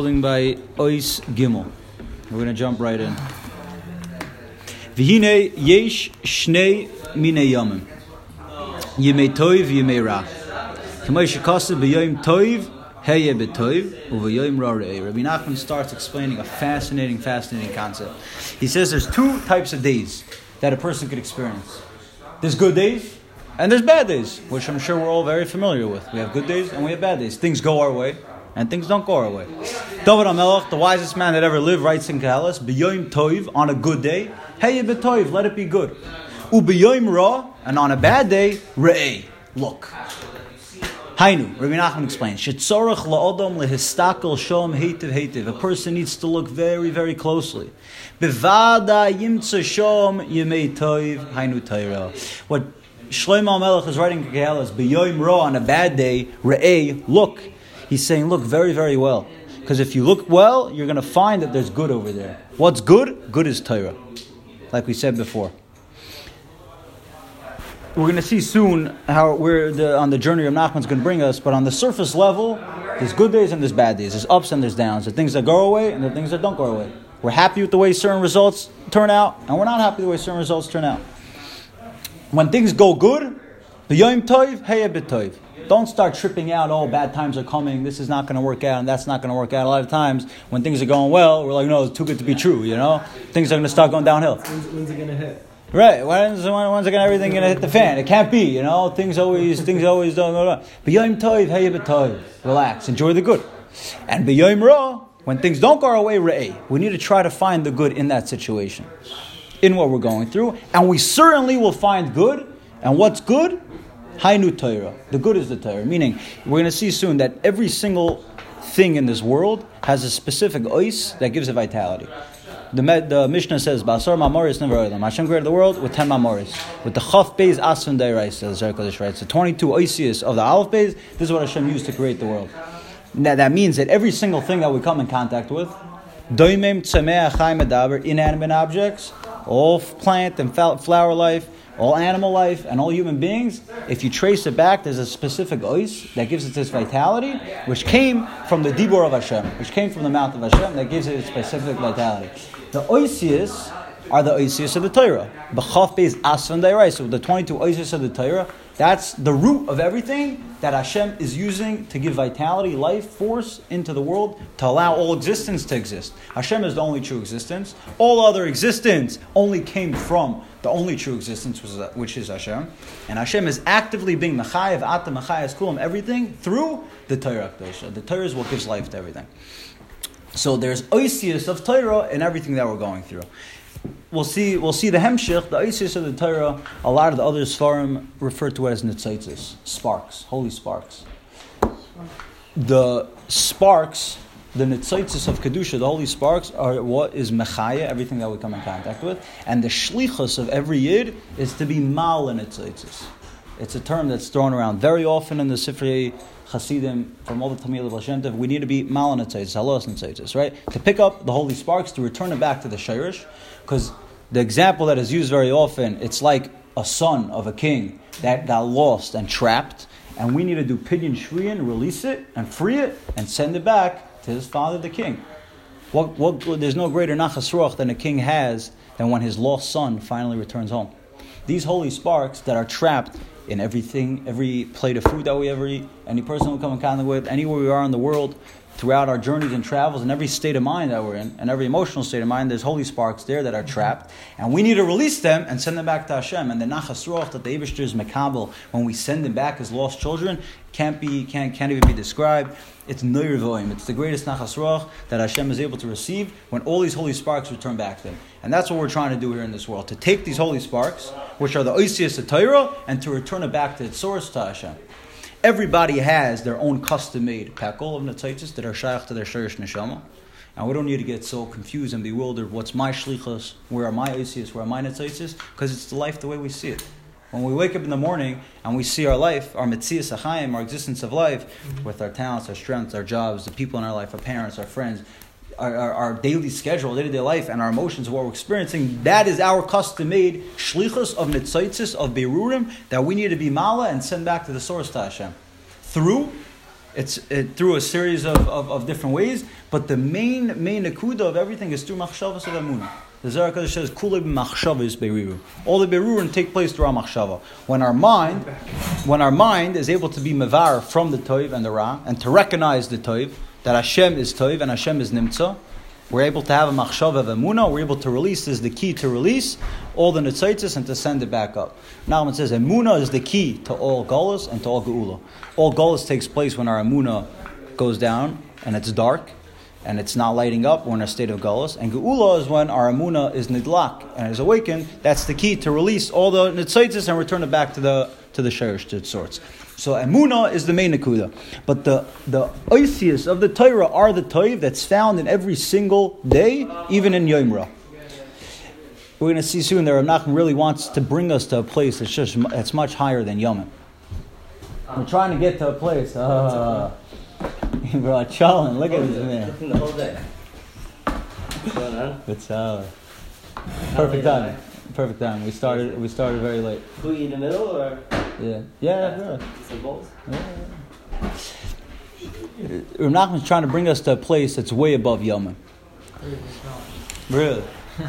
holding by Ois Gimel. We're going to jump right in. V'hine yesh shnei mine yomim. Yimei toiv, yimei ra. Kamei shekasa b'yoyim toiv, heye b'toiv, u'v'yoyim ra re'eh. Rabbi Nachman starts explaining a fascinating, fascinating concept. He says there's two types of days that a person could experience. There's good days, and there's bad days, which I'm sure we're all very familiar with. We have good days and we have bad days. Things go our way, and things don't go our way. David HaMelech, the wisest man that ever lived, writes in Kahalas, B'yoyim toiv, on a good day, hey b'toiv, let it be good. U'b'yoyim ra, and on a bad day, re'eh, look. Hainu, Rabbi Nachman explains, Shetzorach la'odom lehistakel shom heitiv heitiv. A person needs to look very, very closely. Bevada yimtza shom yemei toiv, hainu toira. What Shlomo Melech is writing in Kahalas, B'yoyim ra, on a bad day, re'eh, look. He's saying, look very, very well. Because if you look well, you're going to find that there's good over there. What's good? Good is Torah, like we said before. We're going to see soon how we're the, on the journey of Nachman's going to bring us, but on the surface level, there's good days and there's bad days. There's ups and there's downs. There's things that go away and there's things that don't go away. We're happy with the way certain results turn out, and we're not happy with the way certain results turn out. When things go good, the Yom Tov, hey Tov. Don't start tripping out, oh, bad times are coming, this is not going to work out, and that's not going to work out. A lot of times, when things are going well, we're like, no, it's too good to be true, you know? Things are going to start going downhill. When's, when's it gonna hit? Right. When's, when, when's again everything going to hit the fan? It can't be, you know? Things always, things always don't go wrong. B'yom toiv, hey toiv. Relax. Enjoy the good. And b'yom ra, when things don't go our way, re'eh. We need to try to find the good in that situation, in what we're going through. And we certainly will find good. And what's good? Hainu Torah. The good is the Torah. Meaning, we're going to see soon that every single thing in this world has a specific ois that gives it vitality. The, the Mishnah says, "Basar mamoris never oilam." Hashem created the world with ten mamoris. With the chaf beis asfin deirais, the Zohar Kodesh writes, the twenty-two oisius of the aleph beis. This is what Hashem used to create the world. Now, that means that every single thing that we come in contact with, doimim tzemeach medaber, inanimate objects, all plant and flower life, all animal life and all human beings, if you trace it back, there's a specific ois that gives it this vitality, which came from the Dibor of Hashem, which came from the mouth of Hashem, that gives it its specific vitality. The oisius are the oisius of the Torah. B'chaf beis asvan. So the 22 oisius of the Torah, that's the root of everything that Hashem is using to give vitality, life, force into the world to allow all existence to exist. Hashem is the only true existence. All other existence only came from the only true existence, which is Hashem. And Hashem is actively being Mechayev, Ata, Mechayas, Kulam, everything through the Torah. The Torah is what gives life to everything. So there's oisius of Torah in everything that we're going through. We'll see. We'll see the hemshich, the oisius of the Torah. A lot of the other svarim refer to it as nitzaitis, sparks, holy sparks. The sparks, the nitzaitis of kedusha, the holy sparks, are what is mechaya, everything that we come in contact with, and the shlichus of every yid is to be mal in nitzaitis. It's a term that's thrown around very often in the Sifrei Hasidim from all the Tamil of Hashem We need to be malanatzitis, halos right? To pick up the holy sparks, to return it back to the shirish, because the example that is used very often, it's like a son of a king that got lost and trapped, and we need to do pidyon shriyan, release it and free it, and send it back to his father, the king. What, what, there's no greater nachas ruach than a king has than when his lost son finally returns home. These holy sparks that are trapped in everything, every plate of food that we ever eat, any person we come in contact with, anywhere we are in the world, throughout our journeys and travels, and every state of mind that we're in, and every emotional state of mind, there's holy sparks there that are trapped, and we need to release them and send them back to Hashem. And the nachas ruach that the Eibushter is makabel when we send them back as lost children can't be can't, can't even be described. It's neirvoim. It's the greatest nachas ruach that Hashem is able to receive when all these holy sparks return back to Him. And that's what we're trying to do here in this world: to take these holy sparks, which are the oisius of Torah, and to return it back to its source to Hashem everybody has their own custom-made pekel of netzaitis that are shaykh to their shirish neshama. And we don't need to get so confused and bewildered. What's my shlichus? Where are my oisius? Where are my netzaitis? Because it's the life the way we see it. When we wake up in the morning and we see our life, our achayim, our existence of life, mm-hmm. with our talents, our strengths, our jobs, the people in our life, our parents, our friends, our, our, our daily schedule, day to day life, and our emotions, what we're experiencing, that is our custom made shlichus of nitzaitis, of berurim, that we need to be mala and send back to the source to Hashem. Through It's it, through a series of, of, of, different ways, but the main main akuda of everything is through machshavas of emunah. The Zohar says, "Kulei b'machshavas beriru." All the berurim take place through our machshava. When our mind, when our mind is able to be mevar from the toiv and the ra, and to recognize the toiv that Hashem is toiv and Hashem is nimtza, we're able to have a machshava of emuna. We're able to release. This is the key to release all the nitzaitis and to send it back up. Now it says emuna is the key to all gullahs and to all geula. All gullahs takes place when our emuna goes down and it's dark and it's not lighting up. We're in a state of gullahs. And geula is when our emuna is nidlak and is awakened. That's the key to release all the nitzaitis and return it back to the to the its source. So emuna is the main nakuda, but the the oisius of the Torah are the toiv that's found in every single day, even in Yomra. We're going to see soon that Rav really wants to bring us to a place that's just that's much higher than Yomim. We're trying to get to a place. Uh, bro, Chalin, look at this man. The whole day. What's going on? It's uh, perfect time. Perfect time. We started. We started very late. Who in the middle or? Yeah. Yeah. yeah. Some bowls. Yeah. Rav Nachman's trying to bring us to a place that's way above Yomim. Really?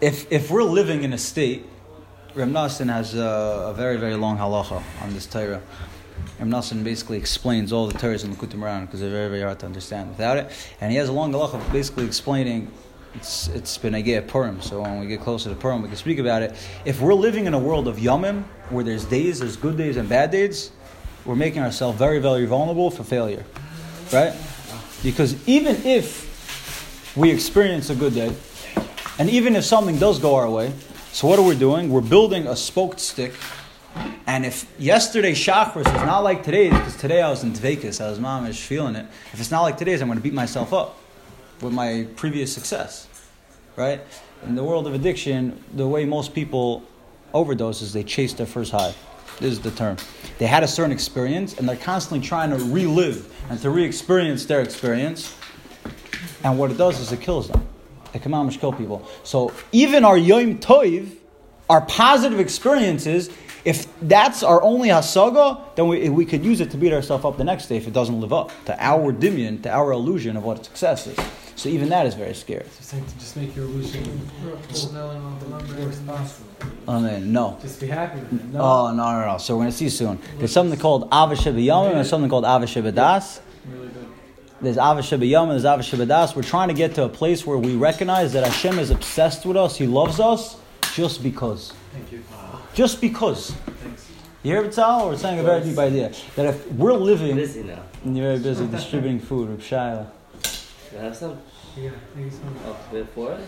if if we're living in a state, Rav has a, a, very very long halacha on this Torah. Rav Noson basically explains all the Torahs in the Kutum because they're very very hard to understand without it, and he has a long halacha basically explaining it's it's been a Purim, so when we get closer to Purim, we can speak about it. If we're living in a world of Yomim, where there's days, there's good days and bad days, we're making ourselves very, very vulnerable for failure, right? Because even if we experience a good day, and even if something does go our way, so what are we doing? We're building a spoked stick. And if yesterday's chakras is not like today's, because today I was in Dvekas, I was mamish feeling it. If it's not like today's, I'm going to beat myself up with my previous success, right? In the world of addiction, the way most people overdose is they chase their first high. This is the term. They had a certain experience and they're constantly trying to relive and to re experience their experience. And what it does is it kills them. It can almost kill people. So even our Yom Toiv, our positive experiences, if that's our only hasaga, then we, we could use it to beat ourselves up the next day if it doesn't live up to our dimion, to our illusion of what success is. So even that is very scary. Just just make your illusion Amen. No. Just be happy. No. Oh no no no. So we're gonna see soon. There's something called Avashib and something called Avashib Das. There's Avashib and there's Avashabadas. We're trying to get to a place where we recognize that Hashem is obsessed with us. He loves us just because. Thank you. Just because. You hear Vital? We're saying a very deep idea that if we're living, busy now. and you're very busy distributing food, Reb Shaila. You have some? Yeah, thank you so much. Oh, bit for it?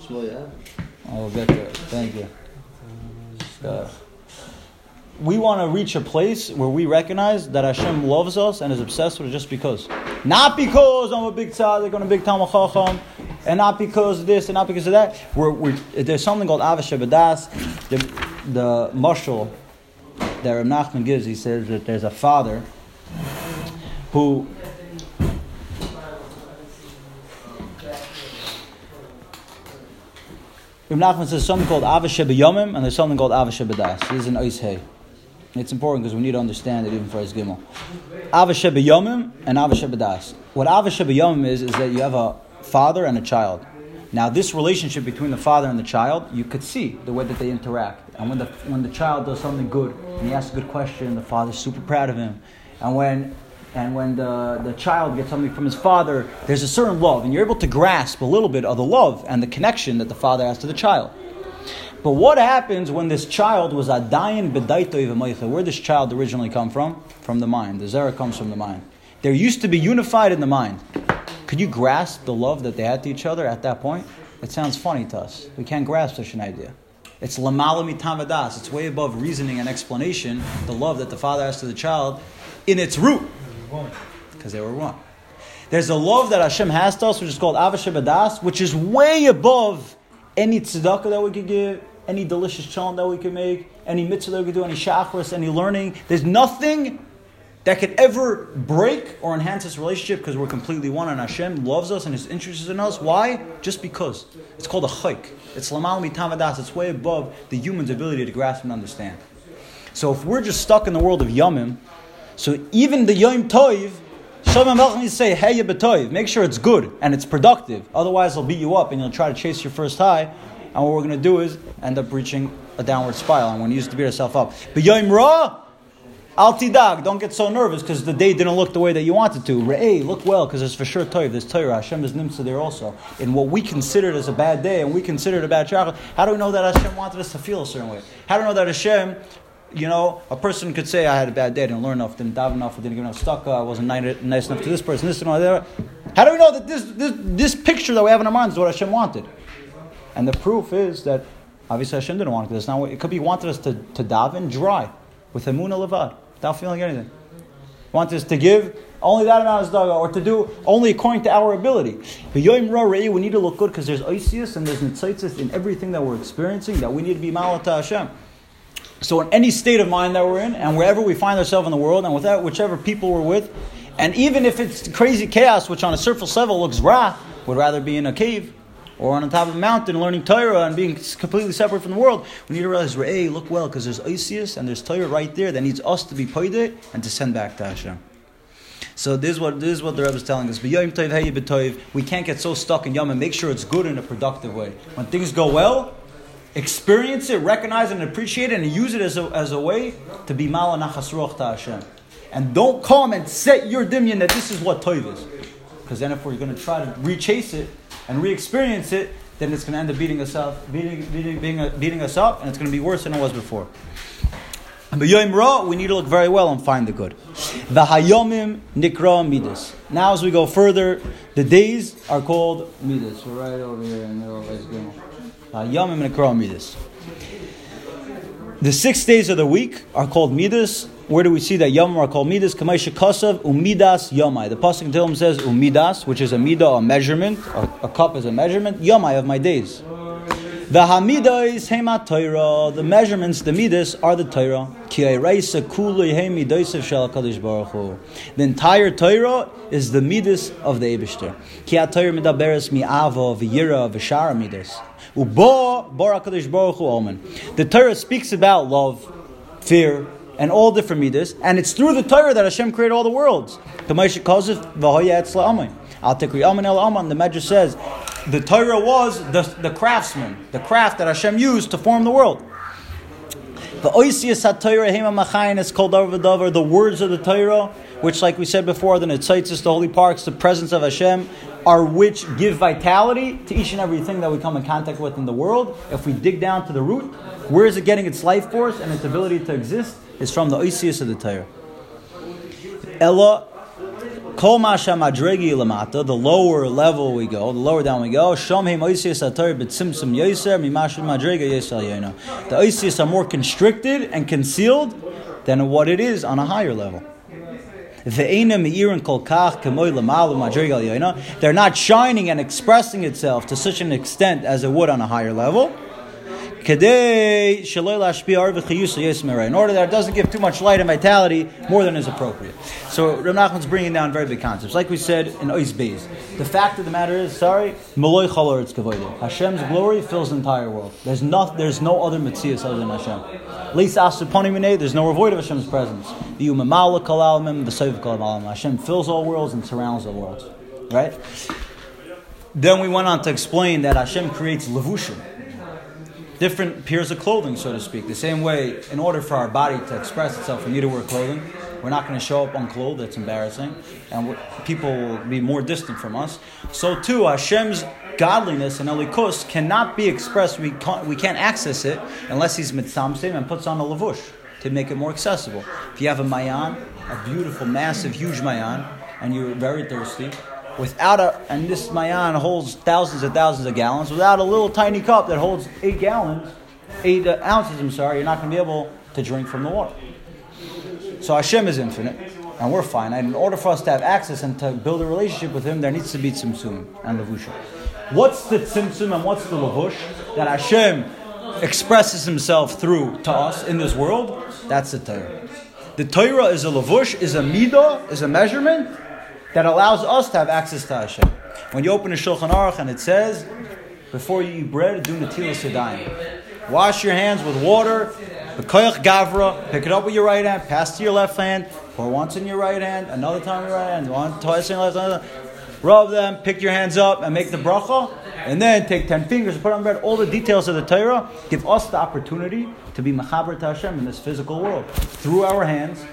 Shmuel, yeah. I will get there. Thank you. Uh, we want to reach a place where we recognize that Hashem loves us and is obsessed with us just because. Not because I'm a big tzaddik, I'm a big Talmud Chacham, and not because of this and not because of that. We're, we're, there's something called Avashabadas. The, the mushal that Rav Nachman gives, he says that there's a father who Rav Nachman says something called Avashe Yomim and there's something called Avashe Das. This is an Ois Hey. It's important because we need to understand it even for his Gimel. Avashe Yomim and Avashe Das. What Avashe Yomim is, is that you have a father and a child. Now, this relationship between the father and the child, you could see the way that they interact. And when the, when the child does something good and he asks a good question, the father's super proud of him. And when and when the, the child gets something from his father, there's a certain love, and you're able to grasp a little bit of the love and the connection that the father has to the child. But what happens when this child was adayin bedaito Where does this child originally come from? From the mind. The zera comes from the mind. They're used to be unified in the mind. Could you grasp the love that they had to each other at that point? It sounds funny to us. We can't grasp such an idea. It's lamalami tamadas. It's way above reasoning and explanation. The love that the father has to the child in its root. Because they were one. There's a love that Hashem has to us, which is called Avashabadas, which is way above any tzedakah that we could give, any delicious challah that we could make, any mitzvah that we could do, any shachris, any learning. There's nothing that could ever break or enhance this relationship because we're completely one and Hashem loves us and is interested in us. Why? Just because. It's called a chayk. It's lamal mitamadas. It's way above the human's ability to grasp and understand. So if we're just stuck in the world of Yomim, so even the Yom Toiv, Shalom needs say, hey, b'toiv. Make sure it's good and it's productive. Otherwise, they'll beat you up and you'll try to chase your first high. And what we're going to do is end up reaching a downward spiral. And when you use to beat ourselves up. But Yom Ra, Al Tidag, don't get so nervous because the day didn't look the way that you wanted to. Re'eh, look well because there's for sure Toiv, there's Torah, Hashem is Nimsa there also. In what we considered as a bad day and we considered a bad chakra, how do we know that Hashem wanted us to feel a certain way? How do we know that Hashem, you know, a person could say, I had a bad day, didn't learn enough, didn't dive enough, didn't give enough stuck, I wasn't nice enough to this person, this and all that. How do we know that this, this, this picture that we have in our minds is what Hashem wanted? And the proof is that obviously Hashem didn't want this. Now it could be wanted us to, to daven dry with Emunah Levad without feeling anything. Wanted us to give only that amount of daga, or to do only according to our ability. Ra we need to look good because there's Isis and there's Nitzaitis in everything that we're experiencing that we need to be Malata Hashem. So in any state of mind that we're in, and wherever we find ourselves in the world, and without whichever people we're with, and even if it's crazy chaos, which on a surface level looks raw, would rather be in a cave or on the top of a mountain learning Torah and being completely separate from the world, we need to realize, hey, look well, because there's Isis and there's Torah right there that needs us to be paid and to send back to Hashem. So this is what this is what the Rebbe is telling us. We can't get so stuck in Yom and make sure it's good in a productive way. When things go well, experience it, recognize it, and appreciate it, and use it as a, as a way to be mala nachas to Hashem. And don't come and set your dimyan that this is what toiv is. Because then if we're going to try to rechase it and re-experience it, then it's going to end up beating us up, beating, beating, beating, beating us up, and it's going to be worse than it was before. But Yom Ra, we need to look very well and find the good. The Hayomim Nikra Midas. Now, as we go further, the days are called Midas. We're right over here in the middle of Ois Gimel. Hayomim Nikra Midas. The six days of the week are called Midas. Where do we see that Yom are called Midas? Kasav Umidas Yomai. The Pasuk Tehillim says Umidas, which is a midah, a measurement. A, a cup is a measurement. Yomai of my days. The Hamidas Hema Torah, the measurements, the Midas, are the Torah. The entire Torah is the Midas of the Eibishter. Ki HaTorah Medaberes Mi'ava V'yira V'shara. Ubo Baruch Hu Omen. The Torah speaks about love, fear, and all different midas, and it's through the Torah that Hashem created all the worlds. The Moshe calls it V'hoya Etzla. Al Tikri Amen El Amen. The Medrash says the Torah was the, the craftsman, the craft that Hashem used to form the world. The Oisias HaTorah Hema Machayin is called over the words of the Torah, which, like we said before, the Nitzaitis, the holy parks, the presence of Hashem, are which give vitality to each and everything that we come in contact with in the world. If we dig down to the root, where is it getting its life force and its ability to exist? Is from the Oisias of the Torah. Ella Kol Masha Madregi Lamata, the lower level we go, the lower down we go, Shom Heim Oisias Atar B'Tzimtzum Yoser, Mimash Madrega Yesal Yona. The Oisias are more constricted and concealed than what it is on a higher level. They're not shining and expressing itself to such an extent as it would on a higher level. In order that it doesn't give too much light and vitality more than is appropriate. So Rav Nachman's bringing down very big concepts. Like we said in Ois Beis, the fact of the matter is, sorry, Hashem's glory fills the entire world. There's no, there's no other Matthias other than Hashem. There's no void of Hashem's presence. The Hashem fills all worlds and surrounds all worlds. Right? Then we went on to explain that Hashem creates levushim different pairs of clothing, so to speak. The same way, in order for our body to express itself, we need to wear clothing. We're not going to show up unclothed, that's embarrassing, and people will be more distant from us. So, too, Hashem's godliness and elikus cannot be expressed, we can't, we can't access it unless he's mitzamsim and puts on a lavush to make it more accessible. If you have a mayan, a beautiful, massive, huge mayan, and you're very thirsty, without a, and this mayan holds thousands and thousands of gallons, without a little tiny cup that holds eight gallons, eight uh, ounces, I'm sorry, you're not going to be able to drink from the water. So Hashem is infinite, and we're finite. In order for us to have access and to build a relationship with Him, there needs to be tzimtzum and levusha. What's the tzimtzum and what's the levush that Hashem expresses Himself through to us in this world? That's the Torah. The Torah is a levush, is a midah, is a measurement that allows us to have access to Hashem. When you open a Shulchan Aruch and it says, before you eat bread, do netilas yadayim. Wash your hands with water The koyach gavra, pick it up with your right hand, pass to your left hand, pour once in your right hand, another time in your right hand, one twice in your left hand. Rub them, pick your hands up, and make the bracha. And then take ten fingers, and put on bread. All the details of the Torah give us the opportunity to be mechaber to Hashem in this physical world through our hands,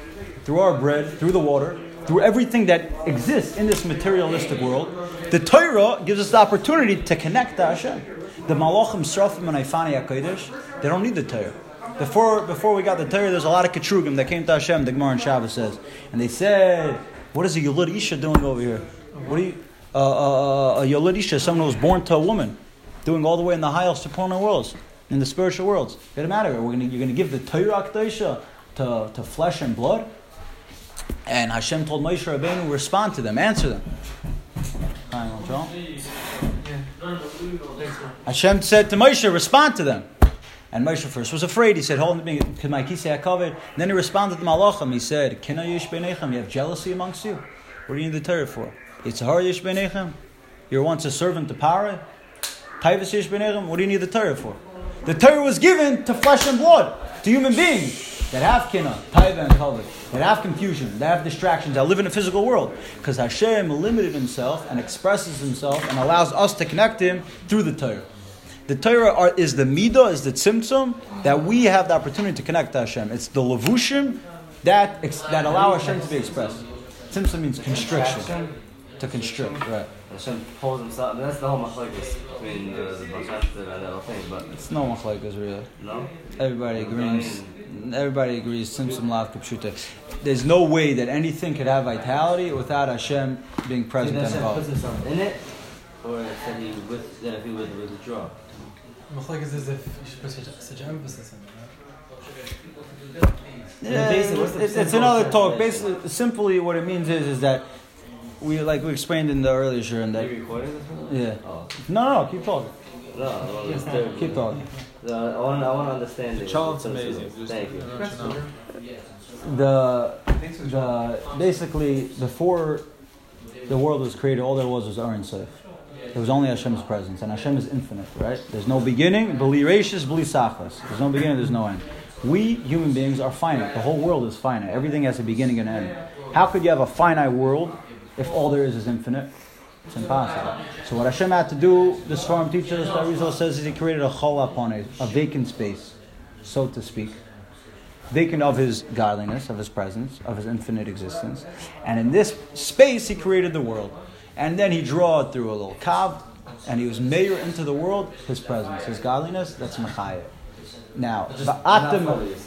through our bread, through the water, through everything that exists in this materialistic world. The Torah gives us the opportunity to connect to Hashem. The Malachim, Srafim, and Ifani HaKodesh, they don't need the Torah. Before, before we got the Torah, there's a lot of Ketrugim that came to Hashem, the Gemara and Shabbos says. And they said, What is a Yulid Isha doing over here? What are you. Uh, uh, a Yulid Isha, someone who was born to a woman, doing all the way in the highest supernal worlds, in the spiritual worlds. It doesn't matter. We're gonna, you're going to give the Torah to, to flesh and blood? And Hashem told Moshe Rabbeinu, respond to them, answer them. Hashem said to Moshe, respond to them. And Moshe first was afraid. He said, hold me, because my kisei covered. Then he responded to Malachim. He said, Kina yish b'nechem, you have jealousy amongst you? What do you need the Torah for? It's hard yish b'nechem. You're once a servant to Pare. Taivas yish b'nechem. What do you need the Torah for? The Torah was given to flesh and blood, to human beings that have kina, taiva and that have confusion, that have distractions, that live in a physical world. Because Hashem limited himself and expresses himself and allows us to connect him through the Torah. The Torah are, is the midah, is the tzimtzum that we have the opportunity to connect to Hashem. It's the levushim that ex, that allow Hashem to be expressed. Tzimtzum means constriction, to constrict, right? Hashem pulls himself. That's the whole machlokes between the the Bashafta and the other thing, but It's no machlokes really. no. Everybody agrees. Everybody agrees. Tzimtzum lav kapshuta. There's no way that anything could have vitality without Hashem being present that and Hashem puts himself in it, or that he with that if he would withdraw. Machlek is as if you should put such, such emphasis in it, Yeah, basically, what's the it's, it's another talk. Basically, simply what it means is is that we like we explained in the earlier share and Are that you recording this one? yeah. Oh. No, no, keep talking. No, I don't understand. Keep talking. No, I want, I want to understand it. Child's So- so- amazing. Thank you. don't you know? The the basically before the world was created, all there was was Ohr Ein Sof. There was only Hashem's presence, and Hashem is infinite, right? There's no beginning, beli rashis, beli sachas. There's no beginning, there's no end. We human beings are finite. The whole world is finite. Everything has a beginning and end. How could you have a finite world if all there is is infinite? It's impossible. So what Hashem had to do, this farm teaches, that Rizal says, is He created a chalal panui, a vacant space, so to speak vacant of his godliness, of his presence, of his infinite existence. And in this space, he created the world. And then he drew it through a little kav, and he was mayor into the world, his presence, his godliness, that's Machaya. Now, Machayas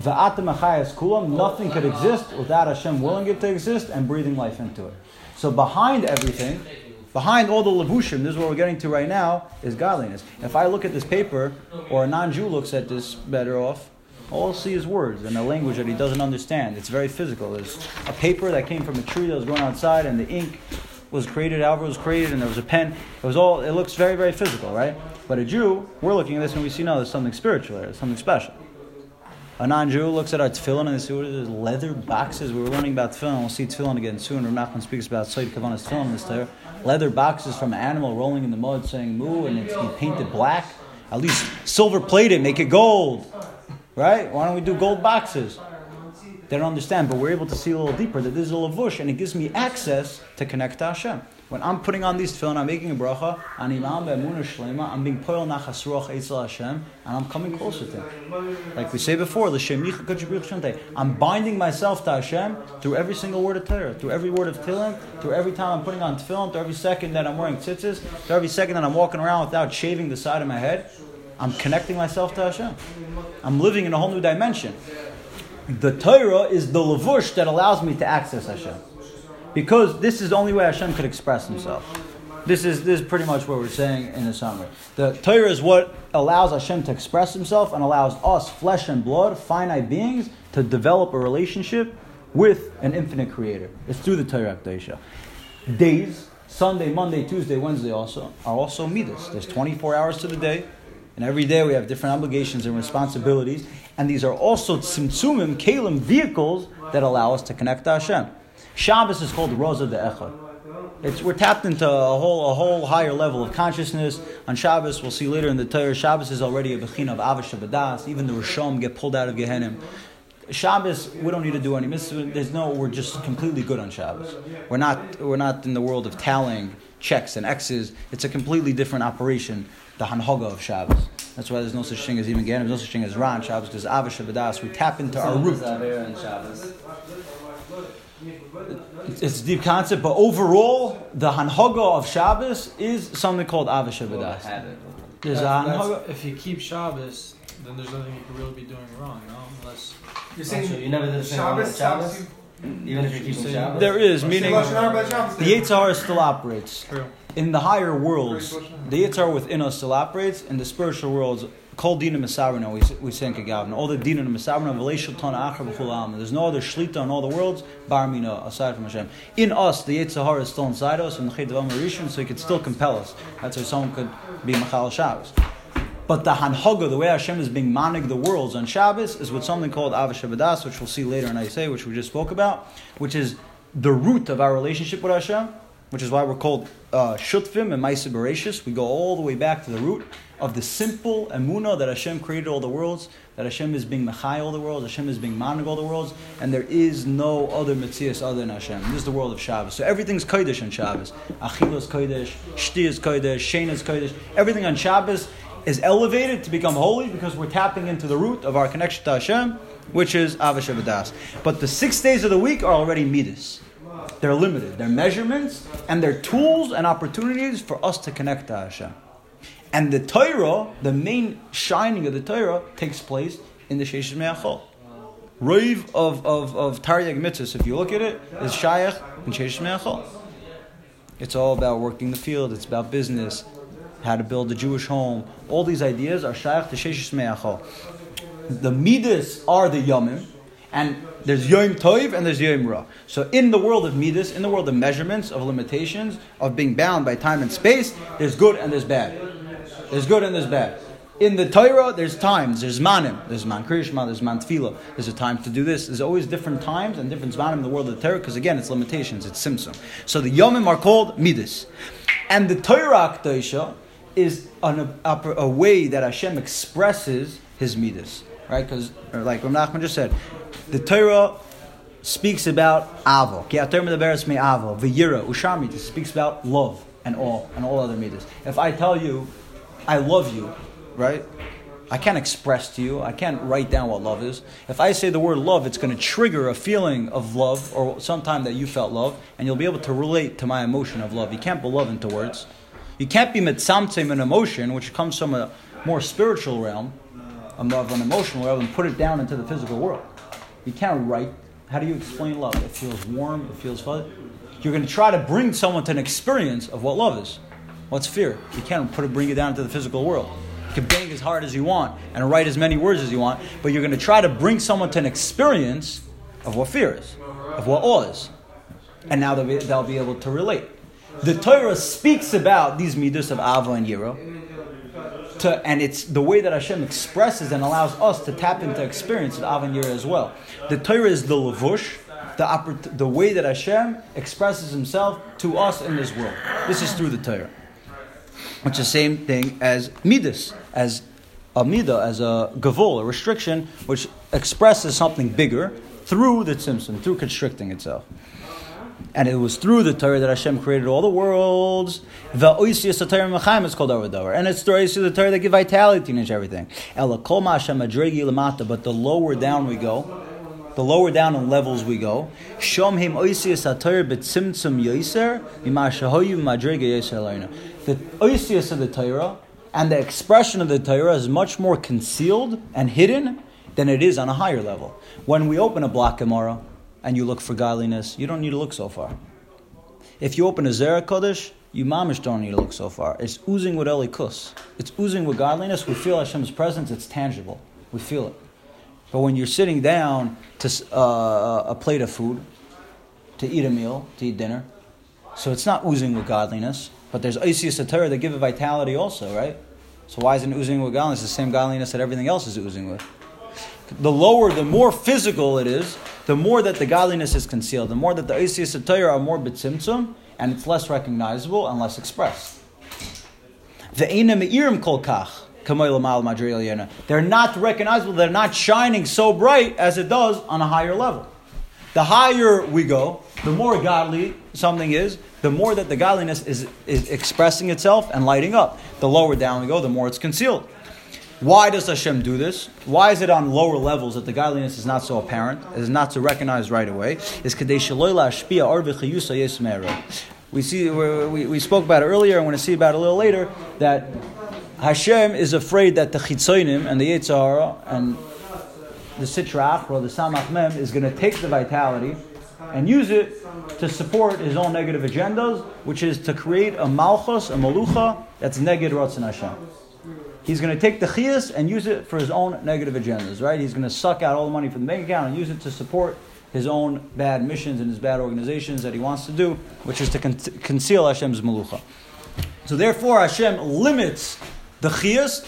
kulam, nothing could exist without Hashem willing it to exist and breathing life into it. So behind everything, behind all the levushim, this is what we're getting to right now, is godliness. If I look at this paper, or a non-Jew looks at this better off, all see is words and a language that he doesn't understand. It's very physical. There's a paper that came from a tree that was growing outside, and the ink was created, it was created, and there was a pen. It was all. It looks very, very physical, right? But a Jew, we're looking at this and we see no, there's something spiritual there, there's something special. A non-Jew looks at our tefillin and they see what it is, leather boxes. We were learning about tefillin. We'll see tefillin again soon. Rav Nachman speaks about Sayyid Kavanas tefillin in this there. Leather boxes from an animal rolling in the mud saying moo, and it's painted black. At least silver plated, make it gold. Right? Why don't we do gold boxes? They don't understand, but we're able to see a little deeper that this is a lavush, and it gives me access to connect to Hashem. When I'm putting on these tefillin, I'm making a bracha, and imam be'emunah shlema, I'm being poil nachas ruach eitzel Hashem, and I'm coming closer to Him. Like we say before. I'm binding myself to Hashem through every single word of Torah, through every word of Tehillim, through every time I'm putting on tefillin, through every second that I'm wearing tzitzis, through every second that I'm walking around without shaving the side of my head. I'm connecting myself to Hashem. I'm living in a whole new dimension. The Torah is the lavush that allows me to access Hashem. Because this is the only way Hashem could express himself. This is, this is pretty much what we're saying in a summary. The Torah is what allows Hashem to express himself and allows us, flesh and blood, finite beings, to develop a relationship with an infinite creator. It's through the Torah Akdesha. Days, Sunday, Monday, Tuesday, Wednesday also, are also midas. There's 24 hours to the day. And every day we have different obligations and responsibilities. And these are also tzimtzumim, kalim, vehicles that allow us to connect to Hashem. Shabbos is called Raza d'Echad. It's, we're tapped into a whole, a whole higher level of consciousness. On Shabbos, we'll see later in the Torah, Shabbos is already a bechina of Avash Badas. Even the Rishon get pulled out of Gehenim. Shabbos, we don't need to do any mitzvah. There's no, we're just completely good on Shabbos. We're not, we're not in the world of tallying checks and X's. It's a completely different operation, the Hanhoga of Shabbos. That's why there's no such thing as even Gehenim, there's no such thing as Ra on Shabbos, because Avash Badas, we tap into our root. And Shabbos. It's, it's a deep concept, but overall, the Hanhoga of Shabbos is something called Avash Well, Badas. habit. There's a That's- that's- Hanhoga. if you keep Shabbos, then there's nothing you could really be doing wrong, no? Unless You're saying you never did the same on Shabbos, Shabbos? Shabbos. Even if you're keeping Say- Shabbos? There is, meaning Lashon Hara by Shabbos. the Yitzhar still operates. True. In the higher worlds, the Yitzhar within us still operates. In the spiritual worlds, Kol Dina Misarina, we, we say in Kagavna. All the Dina Veleshel Tana Achar B'chul. There's no other Shlita in all the worlds, Bar Mina, aside from Hashem. In us, the Yitzhar is still inside us, and the Chet Rishon, so he could still compel us. That's why someone could be Machal Shabbos. But the Hanhoga, the way Hashem is being manig the worlds on Shabbos, is with something called Avashabadas, which we'll see later in Isaiah, which we just spoke about, which is the root of our relationship with Hashem, which is why we're called uh, Shutvim and Maisa Bereshis. We go all the way back to the root of the simple emuna that Hashem created all the worlds, that Hashem is being Mechai all the worlds, Hashem is being manig all the worlds, and there is no other Metzias other than Hashem. This is the world of Shabbos. So everything's Kodesh on Shabbos. Achilas Kodesh, Shti is Kodesh, Shein is Kodesh. Everything on Shabbos is elevated to become holy because we're tapping into the root of our connection to Hashem, which is Avashabadas. But the six days of the week are already midas. They're limited. They're measurements and they're tools and opportunities for us to connect to Hashem. And the Torah, the main shining of the Torah, takes place in the Sheshes Me'achol. Rave of, of, of Taryag Mitzvahs, if you look at it, is Shayach and Sheshes Me'achol. It's all about working the field, it's about business, how to build a Jewish home. All these ideas are Shayach to Sheshes Me'achol. The Midas are the Yomim, and there's Yom Tov and there's Yom Ra. So in the world of Midas, in the world of measurements, of limitations, of being bound by time and space, there's good and there's bad. There's good and there's bad. In the Torah, there's times. There's manim. There's man krishma. There's man tefillah. There's a time to do this. There's always different times and different manim in the world of the Torah because again, it's limitations. It's simsum. So the yomim are called midas, and the Torah akdosha is an, a, a way that Hashem expresses His midas, right? Because like Rav Nachman just said, the Torah speaks about avo. Ki ater medaberes me avo. V'yira ushar midas speaks about love and all and all other midas. If I tell you, I love you, right? I can't express to you. I can't write down what love is. If I say the word love, it's going to trigger a feeling of love or sometime that you felt love, and you'll be able to relate to my emotion of love. You can't put love into words. You can't be mitzamtzim an emotion, which comes from a more spiritual realm, of an emotional realm, and put it down into the physical world. You can't write. How do you explain love? It feels warm. It feels fuzzy. You're going to try to bring someone to an experience of what love is. What's fear? You can't put it, bring it down into the physical world. You can bang as hard as you want and write as many words as you want, but you're going to try to bring someone to an experience of what fear is, of what awe is. And now they'll be, they'll be able to relate. The Torah speaks about these midas of Ava and Yiro, to, and it's the way that Hashem expresses and allows us to tap into experience of Ava and as well. The Torah is the levush, the, the way that Hashem expresses Himself to us in this world. This is through the Torah which is the same thing as midas, as a midah, as a gavul, a restriction, which expresses something bigger through the tzimtzum, through constricting itself. And it was through the Torah that Hashem created all the worlds. Is called Avodah, and it's oisius the Torah that give vitality to everything. But the lower down we go, the lower down in levels we go. The oisius of the Torah and the expression of the Torah is much more concealed and hidden than it is on a higher level. When we open a block Gemara and you look for godliness, you don't need to look so far. If you open a Zera Kodesh, you mamish don't need to look so far. It's oozing with elikus. It's oozing with godliness. We feel Hashem's presence. It's tangible. We feel it. But when you're sitting down to uh, a plate of food, to eat a meal, to eat dinner, so it's not oozing with godliness. But there's Isis Torah that give it vitality also, right? So why isn't oozing with godliness the same godliness that everything else is oozing with? The lower, the more physical it is, the more that the godliness is concealed, the more that the Isis Torah are more bitzimtzum, and it's less recognizable and less expressed. Ve'ena me'irim kol kach. kamoil mal madri eliyana. They're not recognizable, they're not shining so bright as it does on a higher level. The higher we go, the more godly something is, the more that the godliness is, is expressing itself and lighting up. The lower down we go, the more it's concealed. Why does Hashem do this? Why is it on lower levels that the godliness is not so apparent, is not so recognized right away? Is we see we, we spoke about it earlier. I'm going to see about it a little later that Hashem is afraid that the chitzonim and the Yitzhara and the Sitrach or the Samach Mem is going to take the vitality and use it to support his own negative agendas, which is to create a malchus, a malucha that's negative Ratzon Hashem. He's going to take the chiyas and use it for his own negative agendas, right? He's going to suck out all the money from the bank account and use it to support his own bad missions and his bad organizations that he wants to do, which is to con- conceal Hashem's malucha. So therefore, Hashem limits the chiyas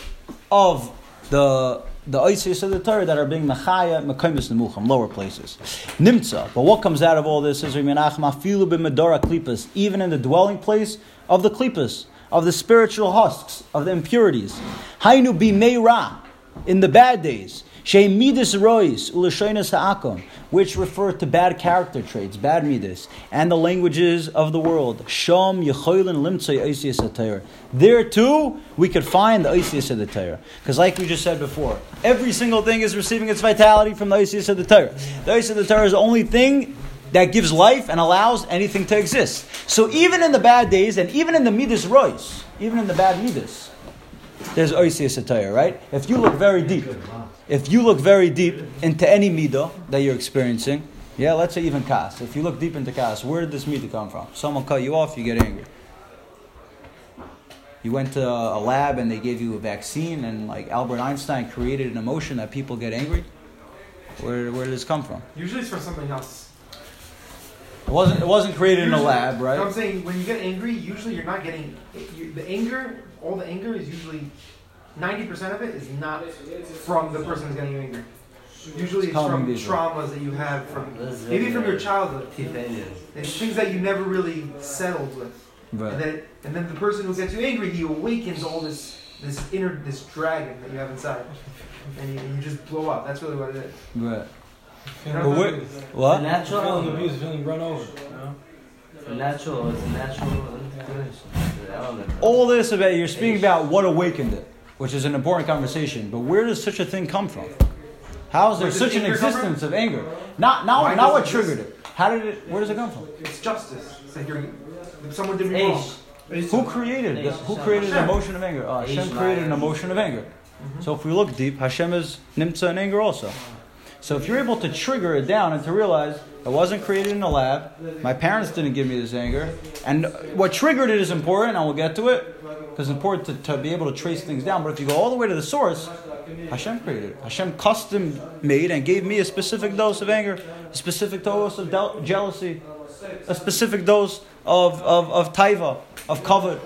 of the the Isis of the Torah that are being mechaya mekaymis nemucham, lower places. Nimtza. But what comes out of all this is even in the dwelling place of the klipas, of the spiritual husks, of the impurities. Hainu b'meira, in the bad days. Shei midas rois u'lashoinas ha'akom, which refer to bad character traits, bad midas, and the languages of the world. Shom yechoilin limtzay oisias There too, we could find the oisias of the Torah. Because like we just said before, every single thing is receiving its vitality from the oisias of the Torah. The oisias of the Torah is the only thing that gives life and allows anything to exist. So even in the bad days, and even in the midas rois, even in the bad midas, there's oisias atayah, right? If you look very deep, if you look very deep into any midah that you're experiencing, yeah, let's say even kas. If you look deep into kas, where did this midah come from? Someone cut you off, you get angry. You went to a lab and they gave you a vaccine, and like Albert Einstein created an emotion that people get angry. Where, where did this come from? Usually it's from something else. It wasn't. It wasn't created Usually, in a lab, right? I'm saying when you get angry, usually you're not getting you, the anger. All the anger is usually ninety percent of it is not from the person who's getting you angry. Usually it's, from traumas that you have from maybe from your childhood. It's things that you never really settled with. Right. And then and then the person who gets you angry, he awakens all this this inner this dragon that you have inside, and you, you just blow up. That's really what it is. Right. But what? What? Natural. Feeling abused, feeling run over. You know? Natural. It's natural. All this about you're speaking about what awakened it, which is an important conversation. But where does such a thing come from? How is there such an existence of anger? Not not, not what triggered it. How did it? Where does it come from? It's justice. It's like you're, someone did me wrong. Who created this? Who created an emotion of anger? Oh, Hashem created an emotion of anger. Mm-hmm. So if we look deep, Hashem is nimtza and anger also. So if you're able to trigger it down and to realize it wasn't created in a lab, my parents didn't give me this anger, and what triggered it is important, and we'll get to it, because it's important to, to be able to trace things down. But if you go all the way to the source, Hashem created it. Hashem custom made and gave me a specific dose of anger, a specific dose of del- jealousy, a specific dose of, of, of taiva, of covet,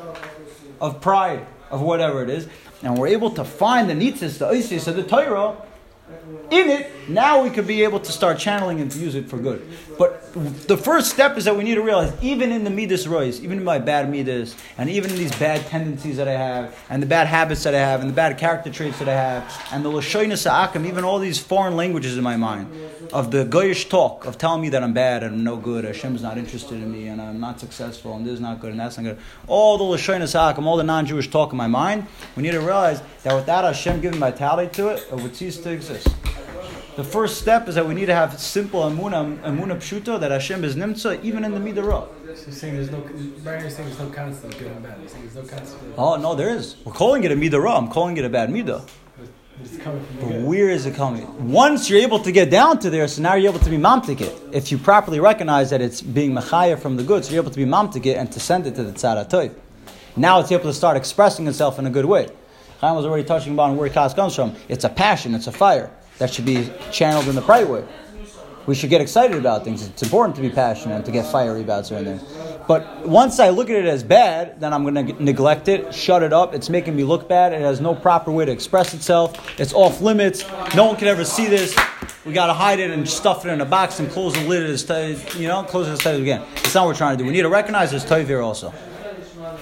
of pride, of whatever it is. And we're able to find the nitzis, the isis of the Torah, in it, now we could be able to start channeling and use it for good. But the first step is that we need to realize, even in the midas rois, even in my bad midas, and even in these bad tendencies that I have, and the bad habits that I have, and the bad character traits that I have, and the lashoina sa'akim, even all these foreign languages in my mind, of the goyish talk, of telling me that I'm bad and I'm no good, Hashem's not interested in me, and I'm not successful, and this is not good, and that's not good. All the lashoina sa'akim, all the non-Jewish talk in my mind, we need to realize that without Hashem giving vitality to it, it would cease to exist. The first step is that we need to have simple amuna, amuna pshuto that Hashem is nimtza even in the midah. So you're saying there's no, Brian, saying there's no of good and bad. You're saying there's no. Of oh no, there is. We're calling it a midah. I'm calling it a bad midah. But where is it coming? Once you're able to get down to there, so now you're able to be mamtik it. If you properly recognize that it's being machaya from the good, so you're able to be mamtik it and to send it to the tzara Now it's able to start expressing itself in a good way. Chaim was already touching upon where kas comes from. It's a passion, it's a fire that should be channeled in the right way. We should get excited about things. It's important to be passionate and to get fiery about certain things. But once I look at it as bad, then I'm going to neglect it, shut it up. It's making me look bad. It has no proper way to express itself. It's off limits. No one can ever see this. we got to hide it and stuff it in a box and close the lid as tight, you know, close it as tight again. That's not what we're trying to do. We need to recognize there's toiv here also.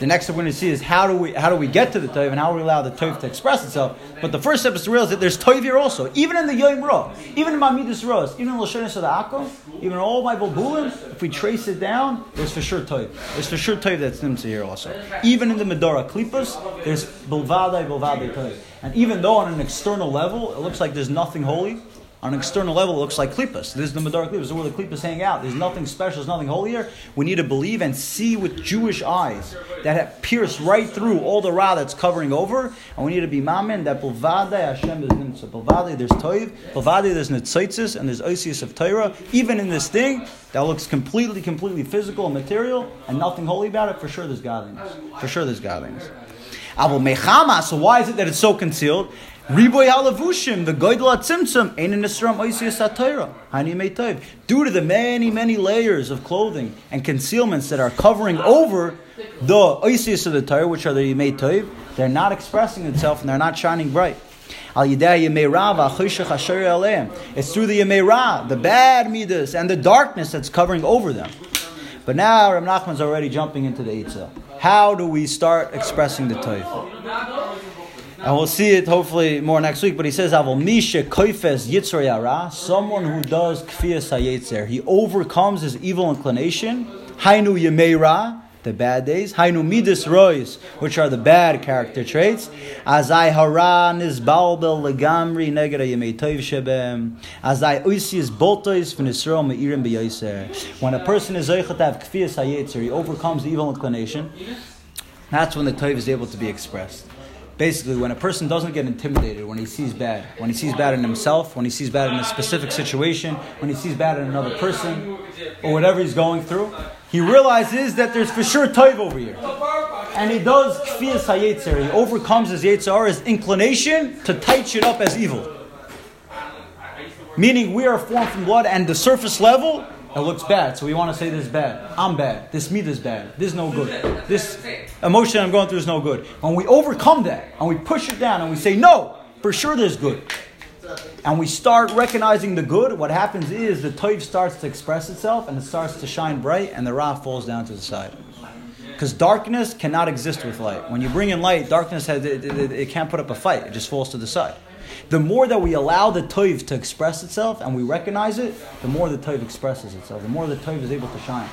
The next step we're going to see is how do we how do we get to the toiv and how we allow the toiv to express itself. But the first step is to realize that there's toiv here also, even in the yom ra, even in Mamidus Ros, even in Lashonis of the Akum, even in all my bulbulim. If we trace it down, there's for sure toiv. There's for sure toiv that's nimsa here also. Even in the Medora Klippas, there's bulvadai bulvadai toiv. And even though on an external level it looks like there's nothing holy, on an external level, it looks like klipas. This is the Madar klipas. This is where the klipas hang out. There's nothing special. There's nothing holy here. We need to believe and see with Jewish eyes that have pierced right through all the ra that's covering over. And we need to be mamin that Bilvade Hashem is nimtza. Bilvade there's toiv. Bilvade there's nitzaitzis and there's oisius of Torah. Even in this thing that looks completely, completely physical and material and nothing holy about it, for sure there's godliness. For sure there's godliness. Abel mechama. So why is it that it's so concealed? Riboy halavushim, the goydel atzimtzum, ein in Nisram oisias atayra, hani meitayv. Due to the many, many layers of clothing and concealments that are covering over the oisias of the Torah, which are the meitayv, they're not expressing itself and they're not shining bright. Al It's through the Yemei the bad midas, and the darkness that's covering over them. But now Rav Nachman's already jumping into the Eitzah. How do we start expressing the Toiv? And we'll see it hopefully more next week. But he says, "Avol misha koifes yitzor yara." Someone who does kfiyas hayetzer, he overcomes his evil inclination. Hainu yemeira, the bad days. Hainu midas rois, which are the bad character traits. Azai hara nizbalbel legamri negera yemei toiv shebem. Azai uisius boltois v'nisro meirim beyoser. When a person is zeichet to have kfiyas hayetzer, he overcomes the evil inclination. That's when the toiv is able to be expressed basically when a person doesn't get intimidated when he sees bad when he sees bad in himself when he sees bad in a specific situation when he sees bad in another person or whatever he's going through he realizes that there's for sure toiv over here. And he does kfiyas hayetzer. He overcomes his yetzer his inclination to tight it up as evil. Meaning we are formed from blood and the surface level it looks bad, so we want to say this is bad. I'm bad. This meat is bad. This is no good. This emotion I'm going through is no good. When we overcome that and we push it down and we say, no, for sure there's good. And we start recognizing the good, what happens is the toiv starts to express itself and it starts to shine bright and the ra falls down to the side. Because darkness cannot exist with light. When you bring in light, darkness has, it, it, it, it can't put up a fight. It just falls to the side. The more that we allow the toiv to express itself and we recognize it, the more the toiv expresses itself. The more the toiv is able to shine.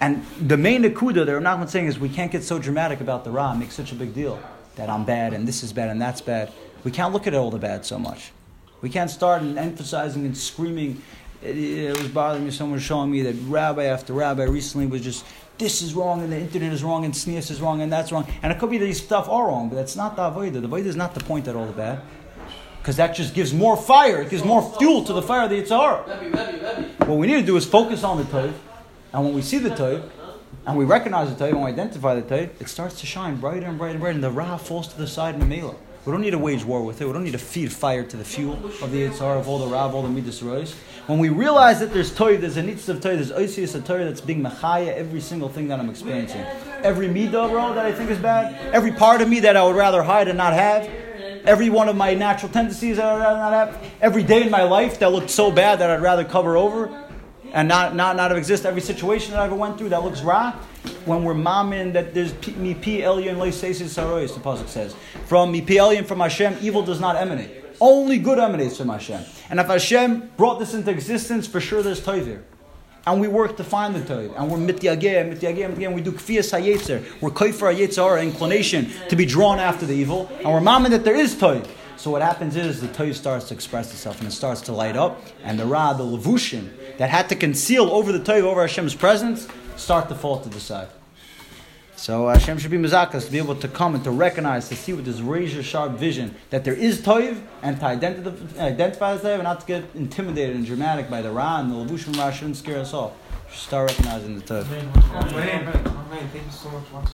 And the main akuda that Rav Nachman saying is we can't get so dramatic about the ra, make such a big deal that I'm bad and this is bad and that's bad. We can't look at all the bad so much. We can't start and emphasizing and screaming. It, it was bothering me. Someone was showing me that rabbi after rabbi recently was just this is wrong and the internet is wrong and sneers is wrong and that's wrong. And it could be that these stuff are wrong, but that's not the avodah. The avodah is not to point at all the bad because that just gives more fire. It gives more fuel to the fire of the Yetzer. What we need to do is focus on the Toiv, and when we see the Toiv, and we recognize the Toiv, and we identify the Toiv, it starts to shine brighter and brighter and brighter, and the Ra falls to the side in the Mela. We don't need to wage war with it. We don't need to feed fire to the fuel of the Yetzer, of all the Ra, of all the Midas Rois. When we realize that there's Toiv, there's a Nitzah of Toiv, there's Oisius of Toiv that's being Machaya every single thing that I'm experiencing. Every Midah, bro, that I think is bad, every part of me that I would rather hide and not have, every one of my natural tendencies that I'd not have, every day in my life that looked so bad that I'd rather cover over and not, not, not exist, every situation that I ever went through that looks raw, when we're mamin that there's mi pi elyon leisesis sarois, the pasuk says. From mi pi elyon from Hashem, evil does not emanate. Only good emanates from Hashem. And if Hashem brought this into existence, for sure there's toivir and we work to find the Torah, and we're mityageh, mityageh, mityageh, we do kfiyas hayetzer, we're kaifer hayetzer, our inclination to be drawn after the evil, and we're mamin that there is Torah. So what happens is the Torah starts to express itself and it starts to light up, and the Ra, the levushim that had to conceal over the Torah, over Hashem's presence, start to fall to the side. So Hashem should be mazakas to be able to come and to recognize, to see with this razor sharp vision that there is toiv and to identify, identify the toiv and not to get intimidated and dramatic by the ra and the levushim ra shouldn't scare us off. Start recognizing the toiv. Thank you so much.